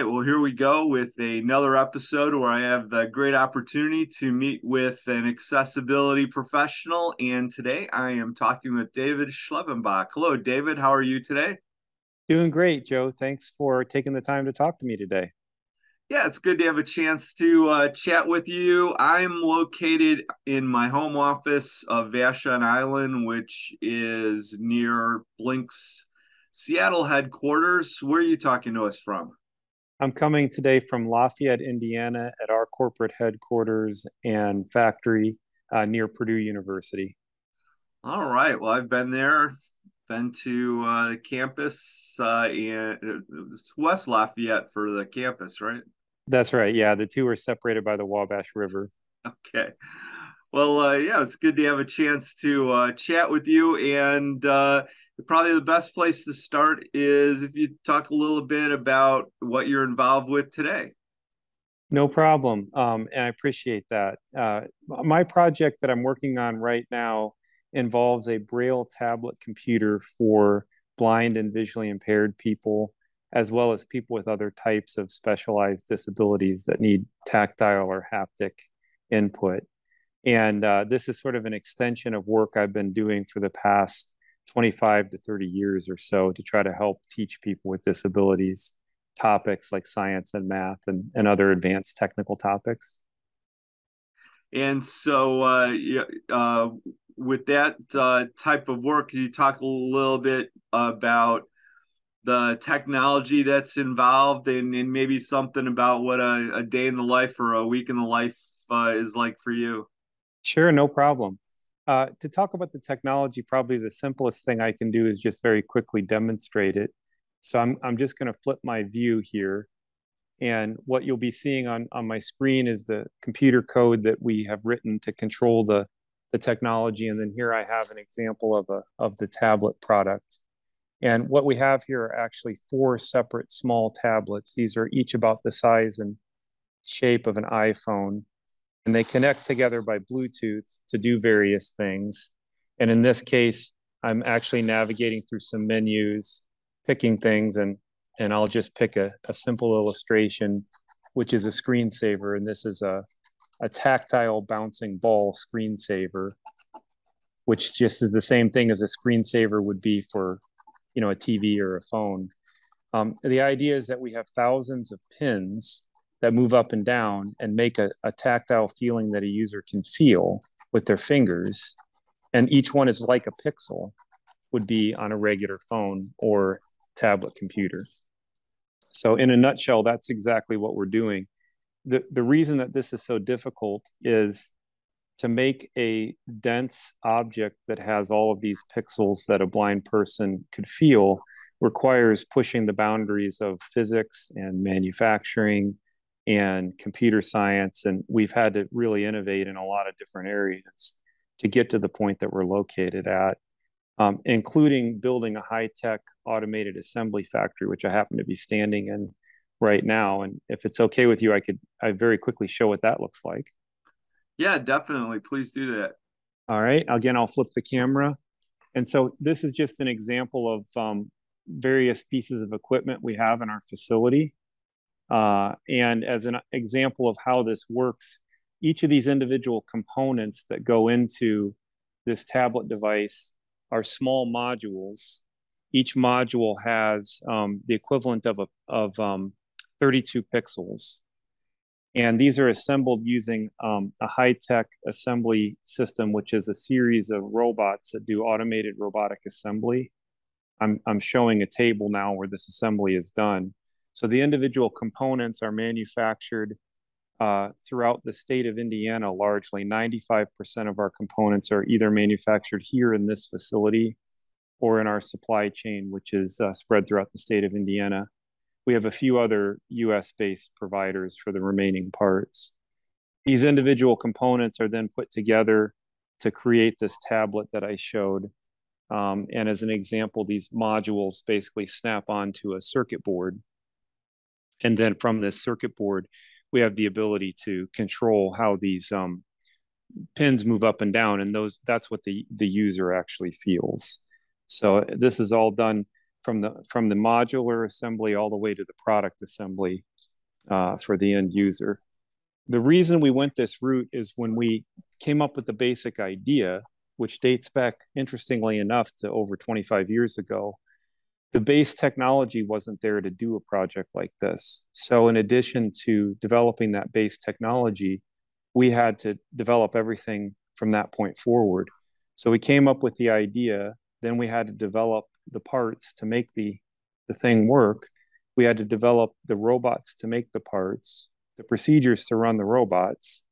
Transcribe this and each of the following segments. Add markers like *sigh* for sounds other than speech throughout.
Right, well, here we go with another episode where I have the great opportunity to meet with an accessibility professional. And today I am talking with David Schleppenbach. Hello, David. How are you today? Doing great, Joe. Thanks for taking the time to talk to me today. Yeah, it's good to have a chance to uh, chat with you. I'm located in my home office of Vashon Island, which is near Blink's Seattle headquarters. Where are you talking to us from? I'm coming today from Lafayette, Indiana, at our corporate headquarters and factory uh, near Purdue University. All right. Well, I've been there, been to uh, the campus uh, and West Lafayette for the campus, right? That's right. Yeah, the two are separated by the Wabash River. Okay. Well, uh, yeah, it's good to have a chance to uh, chat with you. And uh, probably the best place to start is if you talk a little bit about what you're involved with today. No problem. Um, and I appreciate that. Uh, my project that I'm working on right now involves a Braille tablet computer for blind and visually impaired people, as well as people with other types of specialized disabilities that need tactile or haptic input. And uh, this is sort of an extension of work I've been doing for the past 25 to 30 years or so to try to help teach people with disabilities topics like science and math and, and other advanced technical topics. And so, uh, uh, with that uh, type of work, can you talk a little bit about the technology that's involved and, and maybe something about what a, a, day in the life or a week in the life uh, is like for you? Sure, no problem. Uh, to talk about the technology, probably the simplest thing I can do is just very quickly demonstrate it. So I'm, I'm just going to flip my view here. And what you'll be seeing on, on my screen is the computer code that we have written to control the, the technology. And then here I have an example of, a, of the tablet product. And what we have here are actually four separate small tablets. These are each about the size and shape of an iPhone and they connect together by Bluetooth to do various things. And in this case, I'm actually navigating through some menus, picking things, and and I'll just pick a, a simple illustration, which is a screensaver. And this is a, a tactile bouncing ball screensaver, which just is the same thing as a screensaver would be for, you know, a TV or a phone. Um, the idea is that we have thousands of pins that move up and down and make a, a tactile feeling that a user can feel with their fingers. And each one is like a pixel would be on a regular phone or tablet computer. So, in a nutshell, that's exactly what we're doing. The, the reason that this is so difficult is to make a dense object that has all of these pixels that a blind person could feel requires pushing the boundaries of physics and manufacturing and computer science. And we've had to really innovate in a lot of different areas to get to the point that we're located at, um, including building a high tech automated assembly factory, which I happen to be standing in right now. And if it's okay with you, I could I very quickly show what that looks like. Yeah, definitely. Please do that. All right. Again, I'll flip the camera. And so this is just an example of um, various pieces of equipment we have in our facility. Uh, and as an example of how this works, each of these individual components that go into this tablet device are small modules. Each module has um, the equivalent of, a, of um, 32 pixels. And these are assembled using um, a high tech assembly system, which is a series of robots that do automated robotic assembly. I'm, I'm showing a table now where this assembly is done. So the individual components are manufactured uh, throughout the state of Indiana largely. 95% of our components are either manufactured here in this facility or in our supply chain, which is uh, spread throughout the state of Indiana. We have a few other US-based providers for the remaining parts. These individual components are then put together to create this tablet that I showed. Um, and as an example, these modules basically snap onto a circuit board. And then from this circuit board, we have the ability to control how these um, pins move up and down, and those that's what the the user actually feels. So this is all done from the from the modular assembly all the way to the product assembly uh, for the end user. The reason we went this route is when we came up with the basic idea, which dates back, interestingly enough, to over 25 years ago. The base technology wasn't there to do a project like this. So, in addition to developing that base technology, we had to develop everything from that point forward. So, we came up with the idea, then we had to develop the parts to make the the thing work we had to develop the robots to make the parts the procedures to run the robots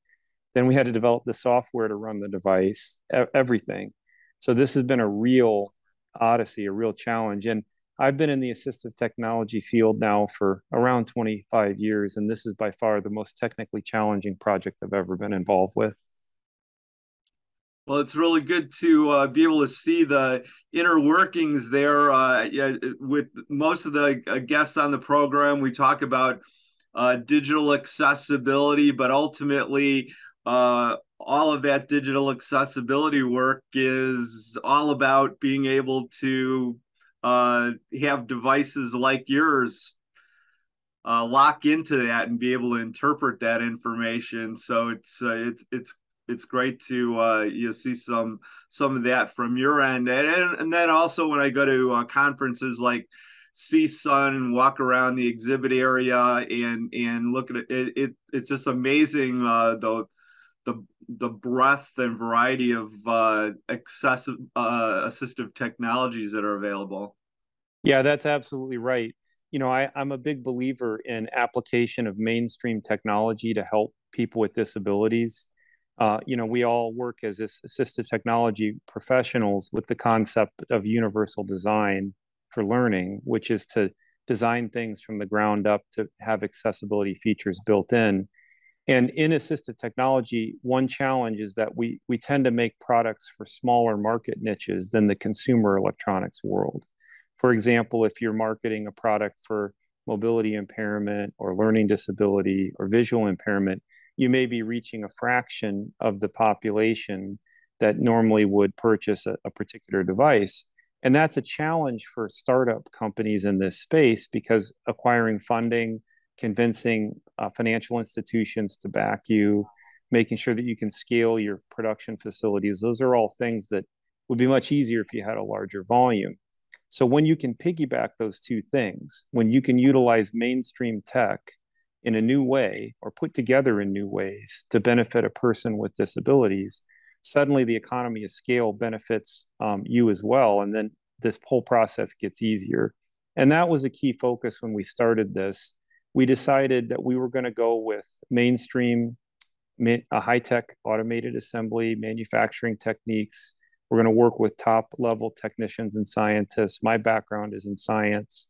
then we had to develop the software to run the device everything so this has been a real odyssey a real challenge and i've been in the assistive technology field now for around 25 years and this is by far the most technically challenging project i've ever been involved with well, it's really good to uh, be able to see the inner workings there. Uh, yeah, with most of the uh, guests on the program, we talk about uh, digital accessibility, but ultimately, uh, all of that digital accessibility work is all about being able to uh, have devices like yours uh, lock into that and be able to interpret that information. So it's it's it's it's great to uh, you see some some of that from your end, and and then also when I go to uh, conferences like CSUN and walk around the exhibit area and and look at it, it, it it's just amazing uh, the the the breadth and variety of uh, excessive uh, assistive technologies that are available. Yeah, that's absolutely right. You know, I, I'm a big believer in application of mainstream technology to help people with disabilities uh, you know, we all work as assistive technology professionals with the concept of universal design for learning, which is to design things from the ground up to have accessibility features built in. And in assistive technology, one challenge is that we we tend to make products for smaller market niches than the consumer electronics world. For example, if you're marketing a product for mobility impairment or learning disability or visual impairment, you may be reaching a fraction of the population that normally would purchase a, a particular device. And that's a challenge for startup companies in this space because acquiring funding, convincing uh, financial institutions to back you, making sure that you can scale your production facilities, those are all things that would be much easier if you had a larger volume. So when you can piggyback those two things, when you can utilize mainstream tech in a new way or put together in new ways to benefit a person with disabilities, suddenly the economy of scale benefits um, you as well. And then this whole process gets easier. And that was a key focus when we started this. We decided that we were going to go with mainstream, a uh, high tech automated assembly, manufacturing techniques. We're going to work with top level technicians and scientists. My background is in science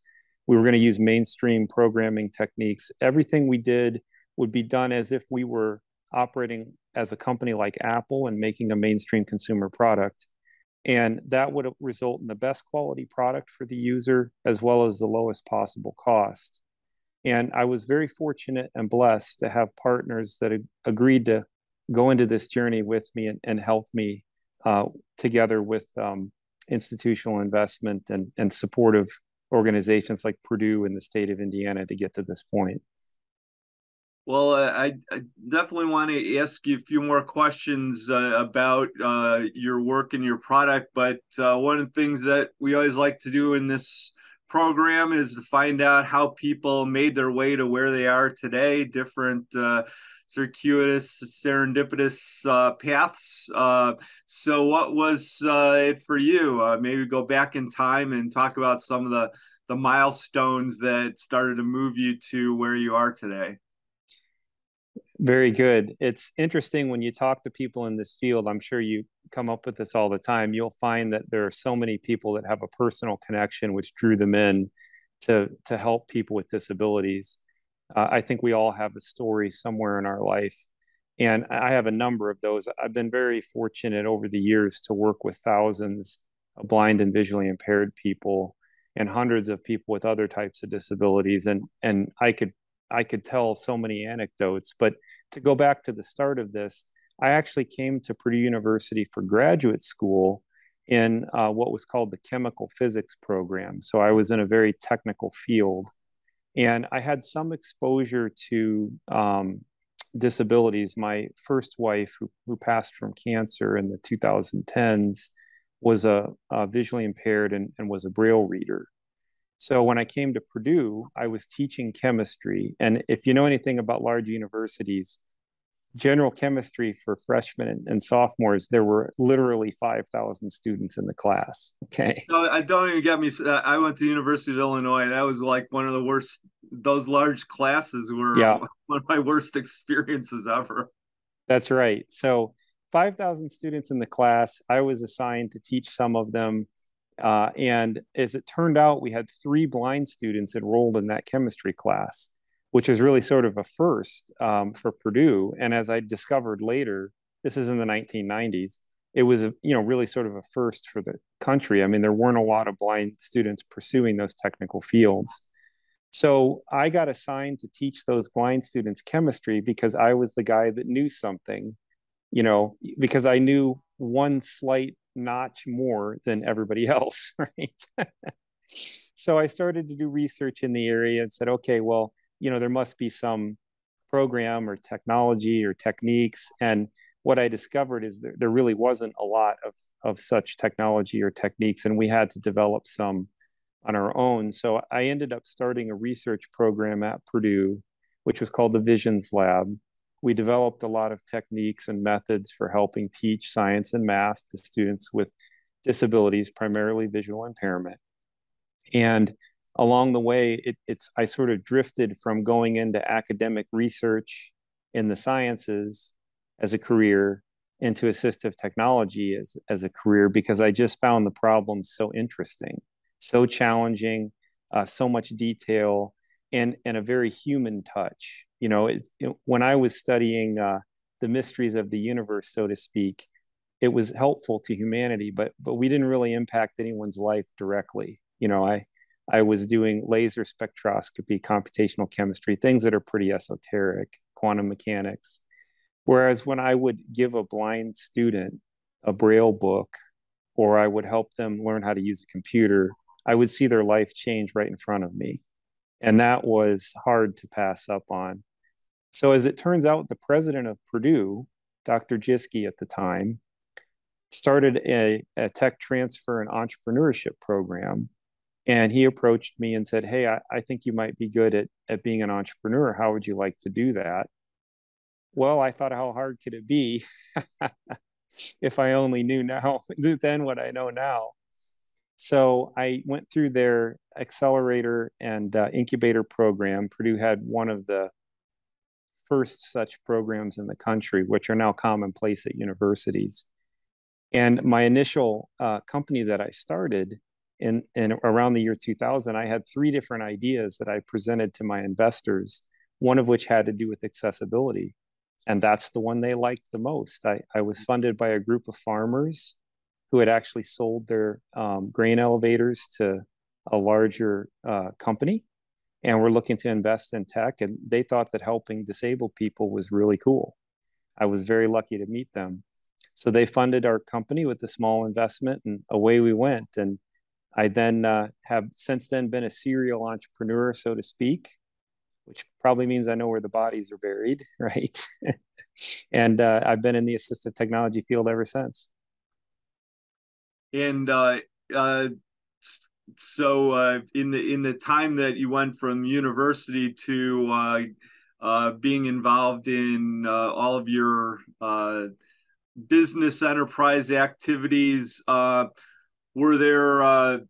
we were going to use mainstream programming techniques. Everything we did would be done as if we were operating as a company like Apple and making a mainstream consumer product. And that would result in the best quality product for the user as well as the lowest possible cost. And I was very fortunate and blessed to have partners that agreed to go into this journey with me and, and help me uh, together with um, institutional investment and, and supportive organizations like Purdue and the state of Indiana to get to this point. Well, uh, I, I, definitely want to ask you a few more questions uh, about uh, your work and your product. But uh, one of the things that we always like to do in this program is to find out how people made their way to where they are today, different uh, circuitous, serendipitous uh, paths. Uh, so, what was uh, it for you? Uh, maybe go back in time and talk about some of the the milestones that started to move you to where you are today. Very good. It's interesting when you talk to people in this field. I'm sure you come up with this all the time. You'll find that there are so many people that have a personal connection which drew them in to to help people with disabilities. Uh, I think we all have a story somewhere in our life, and I have a number of those. I've been very fortunate over the years to work with thousands of blind and visually impaired people and hundreds of people with other types of disabilities, and and I could I could tell so many anecdotes. But to go back to the start of this, I actually came to Purdue University for graduate school in uh, what was called the chemical physics program. So I was in a very technical field. And I had some exposure to um, disabilities. My first wife, who, who, passed from cancer in the 2010s, was a, visually impaired and, and was a braille reader. So when I came to Purdue, I was teaching chemistry. And if you know anything about large universities, general chemistry for freshmen and, sophomores, there were literally 5,000 students in the class. Okay. No, I don't even get me. Uh, I went to University of Illinois and that was like one of the worst, those large classes were yeah. *laughs* one of my worst experiences ever. That's right. So 5,000 students in the class. I was assigned to teach some of them. Uh, and as it turned out, we had three blind students enrolled in that chemistry class which is really sort of a first um, for Purdue. And as I discovered later, this is in the 1990s. It was, a, you know, really sort of a first for the country. I mean, there weren't a lot of blind students pursuing those technical fields. So I got assigned to teach those blind students chemistry because I was the guy that knew something, you know, because I knew one slight notch more than everybody *laughs* else, right? so I started to do research in the area and said, okay, well, you know there must be some program or technology or techniques. And what i discovered is there, there really wasn't a lot of of such technology or techniques and we had to develop some on our own. So i ended up starting a research program at purdue which was called the visions lab we developed a lot of techniques and methods for helping teach science and math to students with disabilities primarily visual impairment and along the way, it, it's I sort of drifted from going into academic research in the sciences as a career into assistive technology as, as a career because I just found the problem so interesting, so challenging, uh, so much detail, and and a very human touch. You know, it, it, when I was studying uh, the mysteries of the universe, so to speak, it was helpful to humanity, but but we didn't really impact anyone's life directly. You know, I I was doing laser spectroscopy, computational chemistry, things that are pretty esoteric, quantum mechanics. Whereas when I would give a blind student a braille book or I would help them learn how to use a computer, I would see their life change right in front of me. And that was hard to pass up on. So, as it turns out, the president of Purdue, Dr. Jischke at the time, started a, a tech transfer and entrepreneurship program and he approached me and said, Hey, I, I think you might be good at, at being an entrepreneur. How would you like to do that? Well, I thought, how hard could it be *laughs* if I only knew now *laughs* then what I know now? So I went through their accelerator and uh, incubator program. Purdue had one of the first such programs in the country, which are now commonplace at universities. And my initial uh, company that I started in, in around the year 2000, I had three different ideas that I presented to my investors, one of which had to do with accessibility. And that's the one they liked the most. I, I was funded by a group of farmers who had actually sold their um, grain elevators to a larger uh, company and were looking to invest in tech. And they thought that helping disabled people was really cool. I was very lucky to meet them. So they funded our company with a small investment, and away we went. And I then uh, have since then been a serial entrepreneur, so to speak, which probably means I know where the bodies are buried, *laughs* right? and uh, I've been in the assistive technology field ever since. And uh, uh so, uh, in the in the time that you went from university to uh, uh, being involved in uh, all of your uh, business enterprise activities, uh, were there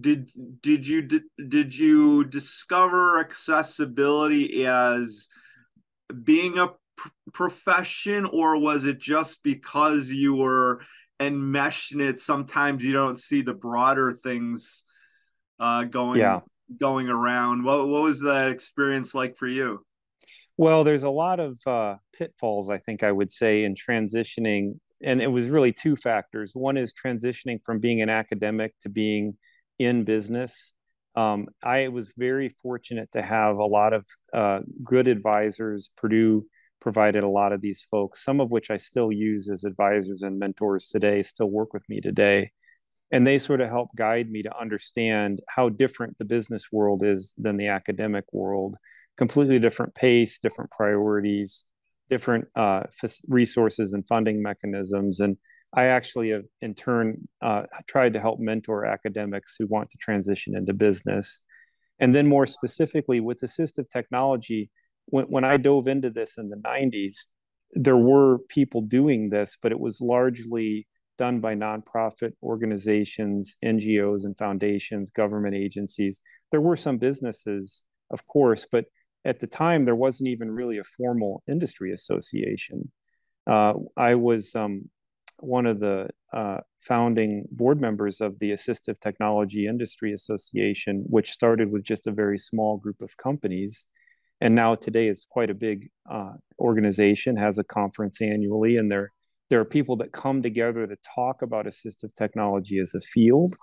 did did you did you discover accessibility as being a profession or was it just because you were enmeshing it sometimes you don't see the broader things uh, going yeah. going around. What what was that experience like for you? Well, there's a lot of uh, pitfalls, I think I would say, in transitioning. And it was really two factors. One is transitioning from being an academic to being in business. Um, I was very fortunate to have a lot of uh, good advisors. Purdue provided a lot of these folks, some of which I still use as advisors and mentors today, still work with me today. And they sort of help guide me to understand how different the business world is than the academic world completely different pace, different priorities, different uh, resources and funding mechanisms. And I actually have, in turn, uh, tried to help mentor academics who want to transition into business. And then, more specifically, with assistive technology, when, when I dove into this in the 90s, there were people doing this, but it was largely done by nonprofit organizations, NGOs, and foundations, government agencies. There were some businesses, of course, but at the time there wasn't even really a formal industry association. Uh, I was um, one of the uh, founding board members of the Assistive Technology Industry Association, which started with just a very small group of companies. And now today is quite a big uh, organization, has a conference annually, and there, there are people that come together to talk about assistive technology as a field.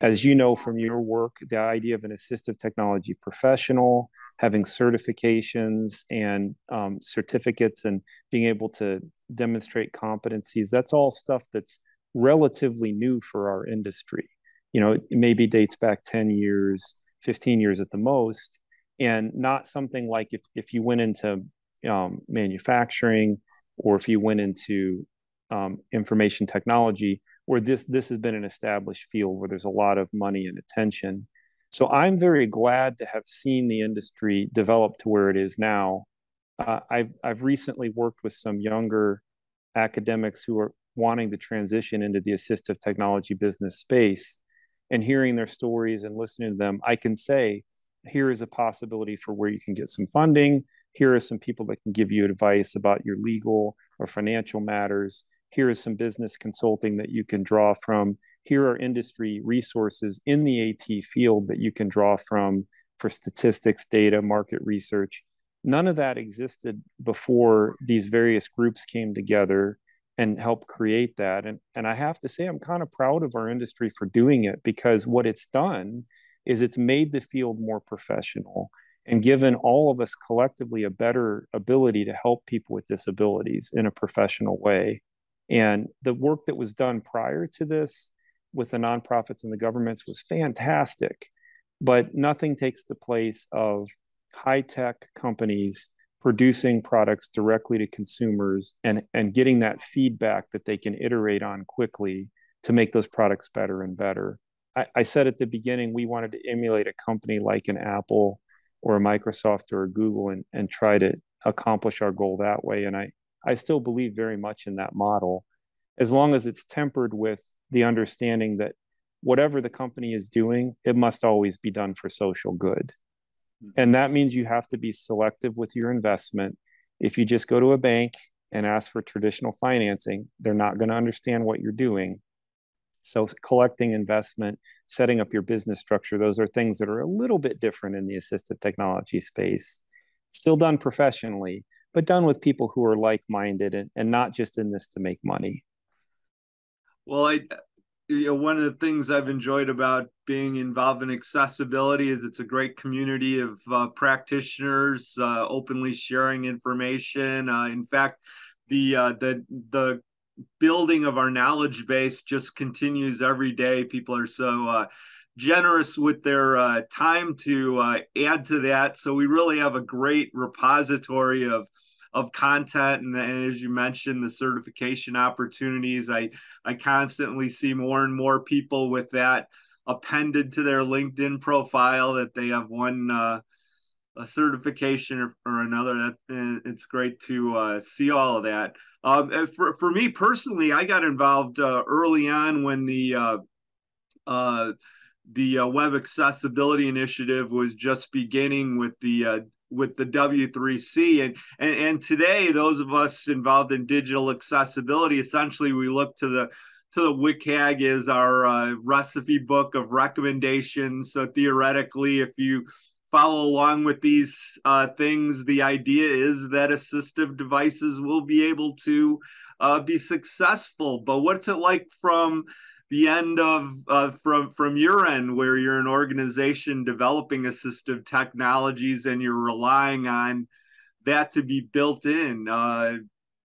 As you know from your work, the idea of an assistive technology professional, having certifications and um, certificates and being able to demonstrate competencies that's all stuff that's relatively new for our industry you know it maybe dates back 10 years 15 years at the most and not something like if, if you went into um, manufacturing or if you went into um, information technology where this this has been an established field where there's a lot of money and attention so I'm very glad to have seen the industry develop to where it is now. Uh, I've I've recently worked with some younger academics who are wanting to transition into the assistive technology business space, and hearing their stories and listening to them, I can say, here is a possibility for where you can get some funding. Here are some people that can give you advice about your legal or financial matters. Here is some business consulting that you can draw from here are industry resources in the AT field that you can draw from for statistics, data, market research. None of that existed before these various groups came together and helped create that. And, and I have to say, I'm kind of proud of our industry for doing it because what it's done is it's made the field more professional and given all of us collectively a better ability to help people with disabilities in a professional way. And the work that was done prior to this with the nonprofits and the governments was fantastic, but nothing takes the place of high tech companies producing products directly to consumers and, and getting that feedback that they can iterate on quickly to make those products better and better. I, I said at the beginning, we wanted to emulate a company like an Apple or a Microsoft or a Google and, and try to accomplish our goal that way. And I, I still believe very much in that model as long as it's tempered with the understanding that whatever the company is doing, it must always be done for social good. Mm-hmm. And that means you have to be selective with your investment. If you just go to a bank and ask for traditional financing, they're not going to understand what you're doing. So, collecting investment, setting up your business structure, those are things that are a little bit different in the assistive technology space. Still done professionally, but done with people who are like minded and, and not just in this to make money. Well, I you know one of the things I've enjoyed about being involved in accessibility is it's a great community of uh, practitioners uh, openly sharing information. Uh, in fact, the uh, the the building of our knowledge base just continues every day. People are so uh, generous with their uh, time to add to that. So we really have a great repository of of content and, and, as you mentioned the certification opportunities i i constantly see more and more people with that appended to their linkedin profile that they have one uh, a certification or, or, another that it's great to uh, see all of that um, for, for me personally i got involved uh, early on when the uh, uh, the uh, web accessibility initiative was just beginning with the with the W3C. And, and, and today, those of us involved in digital accessibility, essentially, we look to the to the WCAG is our uh, recipe book of recommendations. So theoretically, if you follow along with these uh, things, the idea is that assistive devices will be able to uh, be successful. But what's it like from the end of uh, from from your end, where you're an organization developing assistive technologies and you're relying on that to be built in? Uh,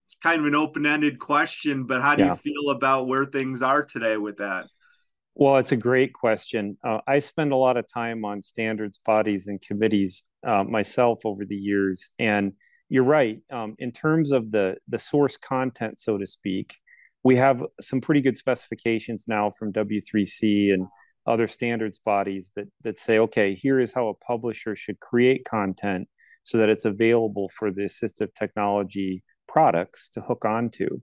it's kind of an open-ended question, but how do yeah. you feel about where things are today with that? Well, it's a great question. Uh, I spend a lot of time on standards bodies and committees uh, myself over the years, and you're right. Um, in terms of the the source content, so to speak, we have some pretty good specifications now from W3C and other standards bodies that that say, okay, here is how a publisher should create content so that it's available for the assistive technology products to hook onto.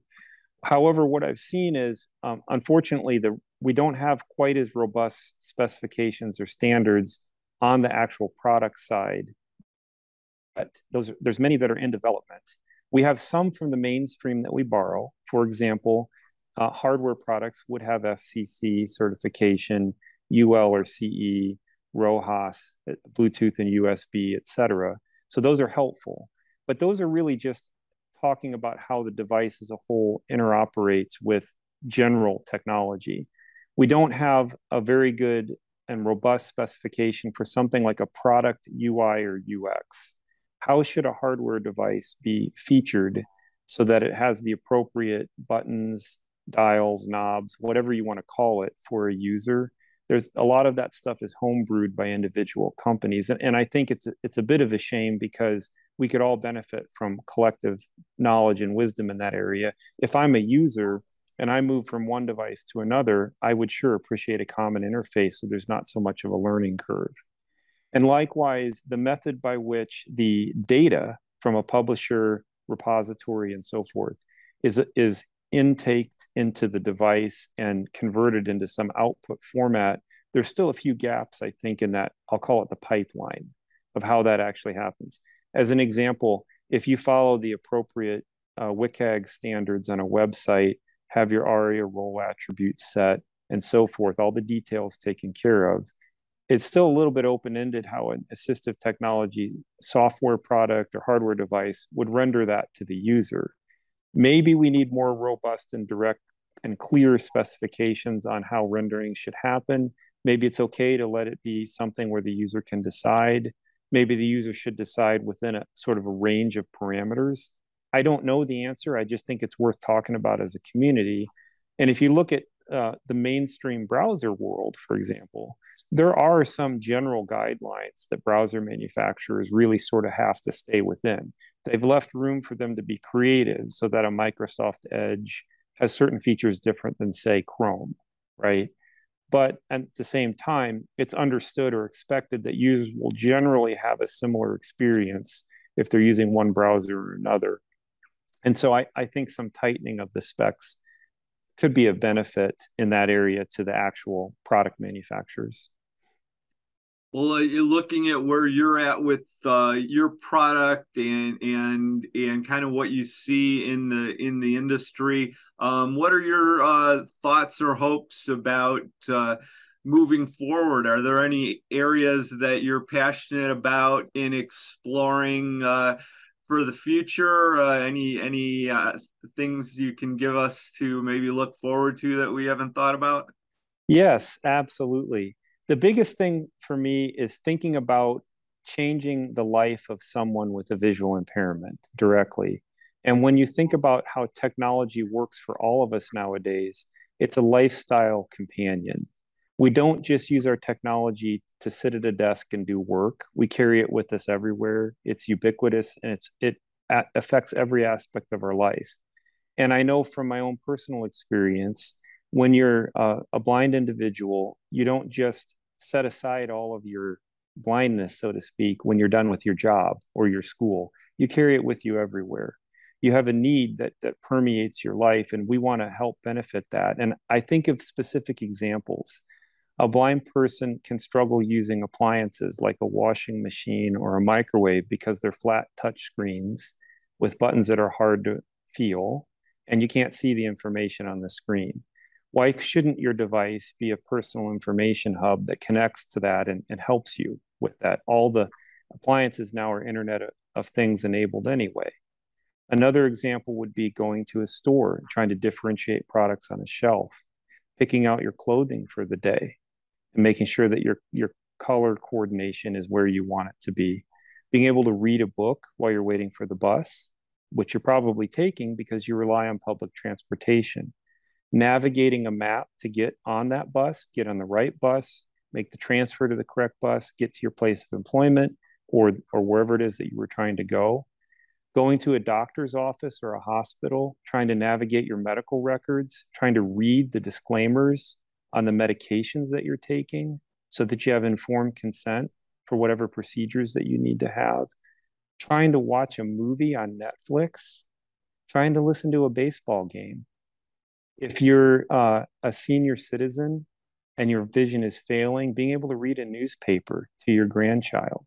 However, what I've seen is, um, unfortunately, the we don't have quite as robust specifications or standards on the actual product side but those there's many that are in development. We have some from the mainstream that we borrow. For example, uh, hardware products would have FCC certification, UL or CE, RoHS, uh, Bluetooth and USB, etc. So those are helpful. But those are really just talking about how the device as a whole interoperates with general technology. We don't have a very good and robust specification for something like a product UI or UX how should a hardware device be featured so that it has the appropriate buttons, dials, knobs, whatever you want to call it for a user? There's a lot of that stuff is homebrewed by individual companies, and, and I think it's it's a bit of a shame because we could all benefit from collective knowledge and wisdom in that area. If I'm a user and I move from one device to another, I would sure appreciate a common interface so there's not so much of a learning curve. And likewise, the method by which the data from a publisher, repository, and so forth is, is intaked into the device and converted into some output format, there's still a few gaps, I think, in that, I'll call it the pipeline of how that actually happens. As an example, if you follow the appropriate uh, WCAG standards on a website, have your ARIA role attributes set, and so forth, all the details taken care of, it's still a little bit open-ended how an assistive technology software product or hardware device would render that to the user. Maybe we need more robust and direct and clear specifications on how rendering should happen. Maybe it's okay to let it be something where the user can decide. Maybe the user should decide within a sort of a range of parameters i don't know the answer i just think it's worth talking about as a community and if you look at uh, the mainstream browser world for example there are some general guidelines that browser manufacturers really sort of have to stay within. They've left room for them to be creative so that a Microsoft Edge has certain features different than, say, Chrome, right? But at the same time, it's understood or expected that users will generally have a similar experience if they're using one browser or another. And so I, I think some tightening of the specs could be a benefit in that area to the actual product manufacturers. Well, uh, you're looking at where you're at with uh, your product and and and kind of what you see in the in the industry. Um, what are your uh, thoughts or hopes about uh, moving forward? Are there any areas that you're passionate about in exploring uh, for the future? Uh, any any things you can give us to maybe look forward to that we haven't thought about? Yes, absolutely the biggest thing for me is thinking about changing the life of someone with a visual impairment directly. And when you think about how technology works for all of us nowadays, it's a lifestyle companion. We don't just use our technology to sit at a desk and do work. We carry it with us everywhere. It's ubiquitous and it's it affects every aspect of our life. And I know from my own personal experience, when you're a blind individual, you don't just set aside all of your blindness, so to speak, when you're done with your job or your school. You carry it with you everywhere. You have a need that that permeates your life, and we want to help benefit that. And I think of specific examples. A blind person can struggle using appliances like a washing machine or a microwave because they're flat touch screens with buttons that are hard to feel, and you can't see the information on the screen Why shouldn't your device be a personal information hub that connects to that and, and helps you with that? All the appliances now are Internet of Things enabled anyway. Another example would be going to a store, trying to differentiate products on a shelf, picking out your clothing for the day, and making sure that your your color coordination is where you want it to be. Being able to read a book while you're waiting for the bus, which you're probably taking because you rely on public transportation. Navigating a map to get on that bus, get on the right bus, make the transfer to the correct bus, get to your place of employment or or wherever it is that you were trying to go going to a doctor's office or a hospital, trying to navigate your medical records, trying to read the disclaimers on the medications that you're taking so that you have informed consent for whatever procedures that you need to have, trying to watch a movie on Netflix, trying to listen to a baseball game. If you're uh, a senior citizen and your vision is failing, being able to read a newspaper to your grandchild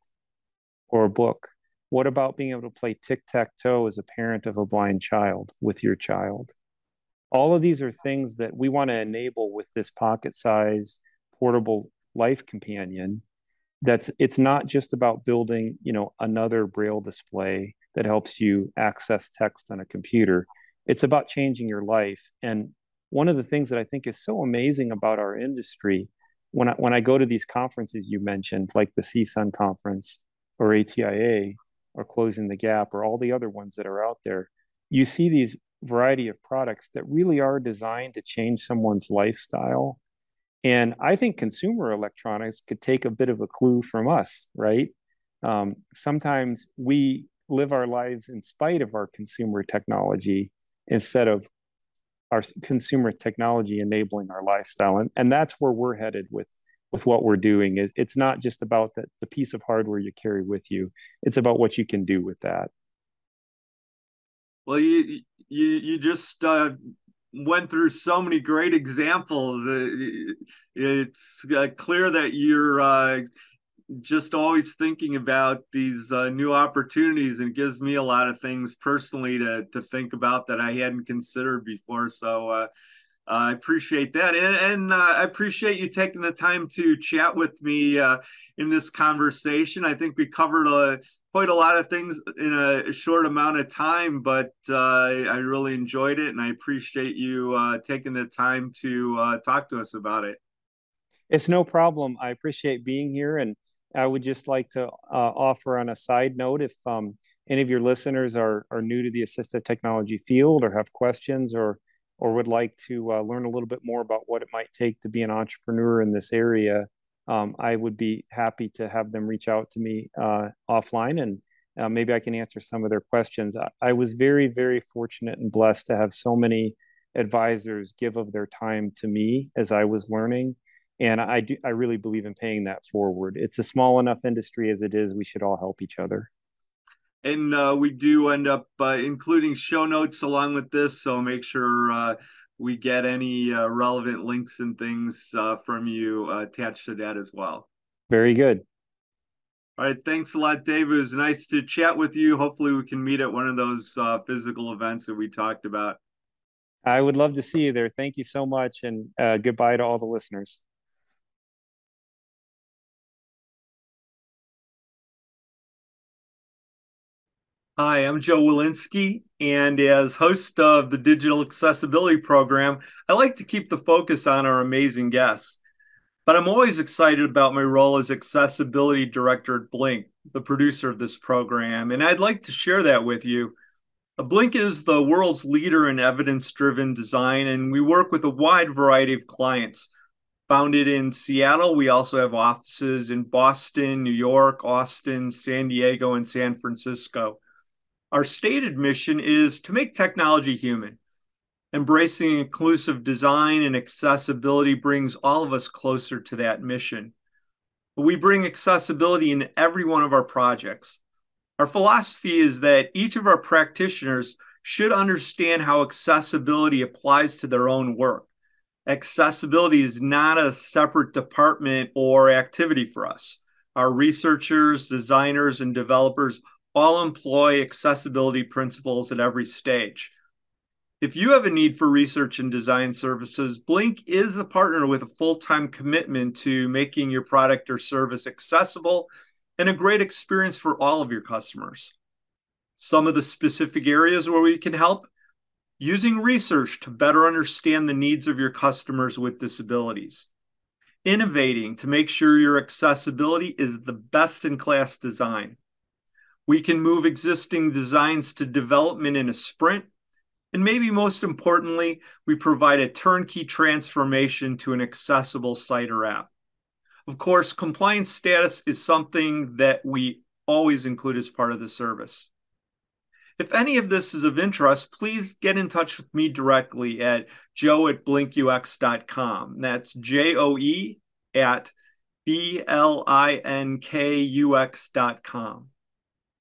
or a book what about being able to play tic tac toe as a parent of a blind child with your child? All of these are things that we want to enable with this pocket size portable life companion. That's it's not just about building, you know, another braille display that helps you access text on a computer. It's about changing your life. And one of the things that I think is so amazing about our industry, when I, when I go to these conferences you mentioned, like the CSUN conference or ATIA, or closing the gap or all the other ones that are out there you see these variety of products that really are designed to change someone's lifestyle. And i think consumer electronics could take a bit of a clue from us right? Um, sometimes we live our lives in spite of our consumer technology instead of our consumer technology enabling our lifestyle. And, and that's where we're headed with with what we're doing is it's not just about the, the piece of hardware you carry with you. It's about what you can do with that. Well you you you just uh, went through so many great examples. It's uh, clear that you're uh, just always thinking about these uh, new opportunities and it gives me a lot of things personally to to think about that I hadn't considered before. So uh, I appreciate that, and, and uh, I appreciate you taking the time to chat with me uh, in this conversation. I think we covered a, quite a lot of things in a short amount of time, but uh, I really enjoyed it, and I appreciate you uh, taking the time to uh, talk to us about it. It's no problem. I appreciate being here, and I would just like to uh, offer on a side note if um, any of your listeners are are new to the assistive technology field or have questions or or would like to uh, learn a little bit more about what it might take to be an entrepreneur in this area, um, I would be happy to have them reach out to me uh, offline and uh, maybe I can answer some of their questions. I, I, was very, very fortunate and blessed to have so many advisors give of their time to me as I was learning. And I do, I really believe in paying that forward. It's a small enough industry as it is. We should all help each other and uh, we do end up uh, including show notes along with this so make sure uh, we get any uh, relevant links and things uh, from you uh, attached to that as well. Very good. All right. Thanks a lot dave. It was nice to chat with you. Hopefully we can meet at one of those physical events that we talked about. I would love to see you there. Thank you so much and goodbye to all the listeners Hi, I'm Joe Welinske, and as host of the Digital Accessibility Program, I like to keep the focus on our amazing guests. But I'm always excited about my role as Accessibility Director at Blink, the producer of this program, and I'd like to share that with you. Blink is the world's leader in evidence driven design, and we work with a wide variety of clients. Founded in Seattle, we also have offices in Boston, New York, Austin, San Diego, and San Francisco. Our stated mission is to make technology human. Embracing inclusive design and accessibility brings all of us closer to that mission. We bring accessibility in every one of our projects. Our philosophy is that each of our practitioners should understand how accessibility applies to their own work. Accessibility is not a separate department or activity for us. Our researchers, designers, and developers all employ accessibility principles at every stage. If you have a need for research and design services, Blink is a partner with a full time commitment to making your product or service accessible and a great experience for all of your customers. Some of the specific areas where we can help using research to better understand the needs of your customers with disabilities, innovating to make sure your accessibility is the best in class design. We can move existing designs to development in a sprint and maybe most importantly, we provide a turnkey transformation to an accessible site or app. Of course, compliance status is something that we always include as part of the service. If any of this is of interest, please get in touch with me directly at joe at blinkux.com. That's J O E at B L I N K U X.com.